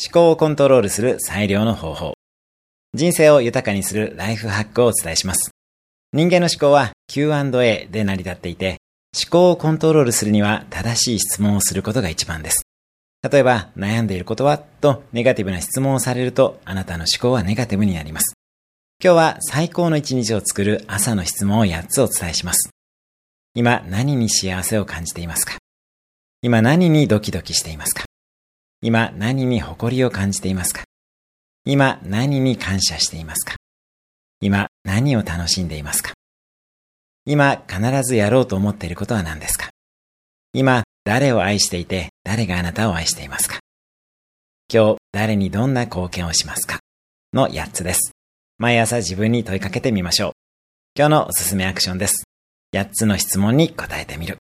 思考をコントロールする最良の方法。人生を豊かにするライフハックをお伝えします。人間の思考は Q&A で成り立っていて、思考をコントロールするには正しい質問をすることが一番です。例えば、悩んでいることはとネガティブな質問をされると、あなたの思考はネガティブになります。今日は最高の一日を作る朝の質問を8つお伝えします。今何に幸せを感じていますか？今何にドキドキしていますか？今何に誇りを感じていますか？今何に感謝していますか？今何を楽しんでいますか？今必ずやろうと思っていることは何ですか？今誰を愛していて誰があなたを愛していますか？今日誰にどんな貢献をしますか？の8つです。毎朝自分に問いかけてみましょう。今日のおすすめアクションです。8つの質問に答えてみる。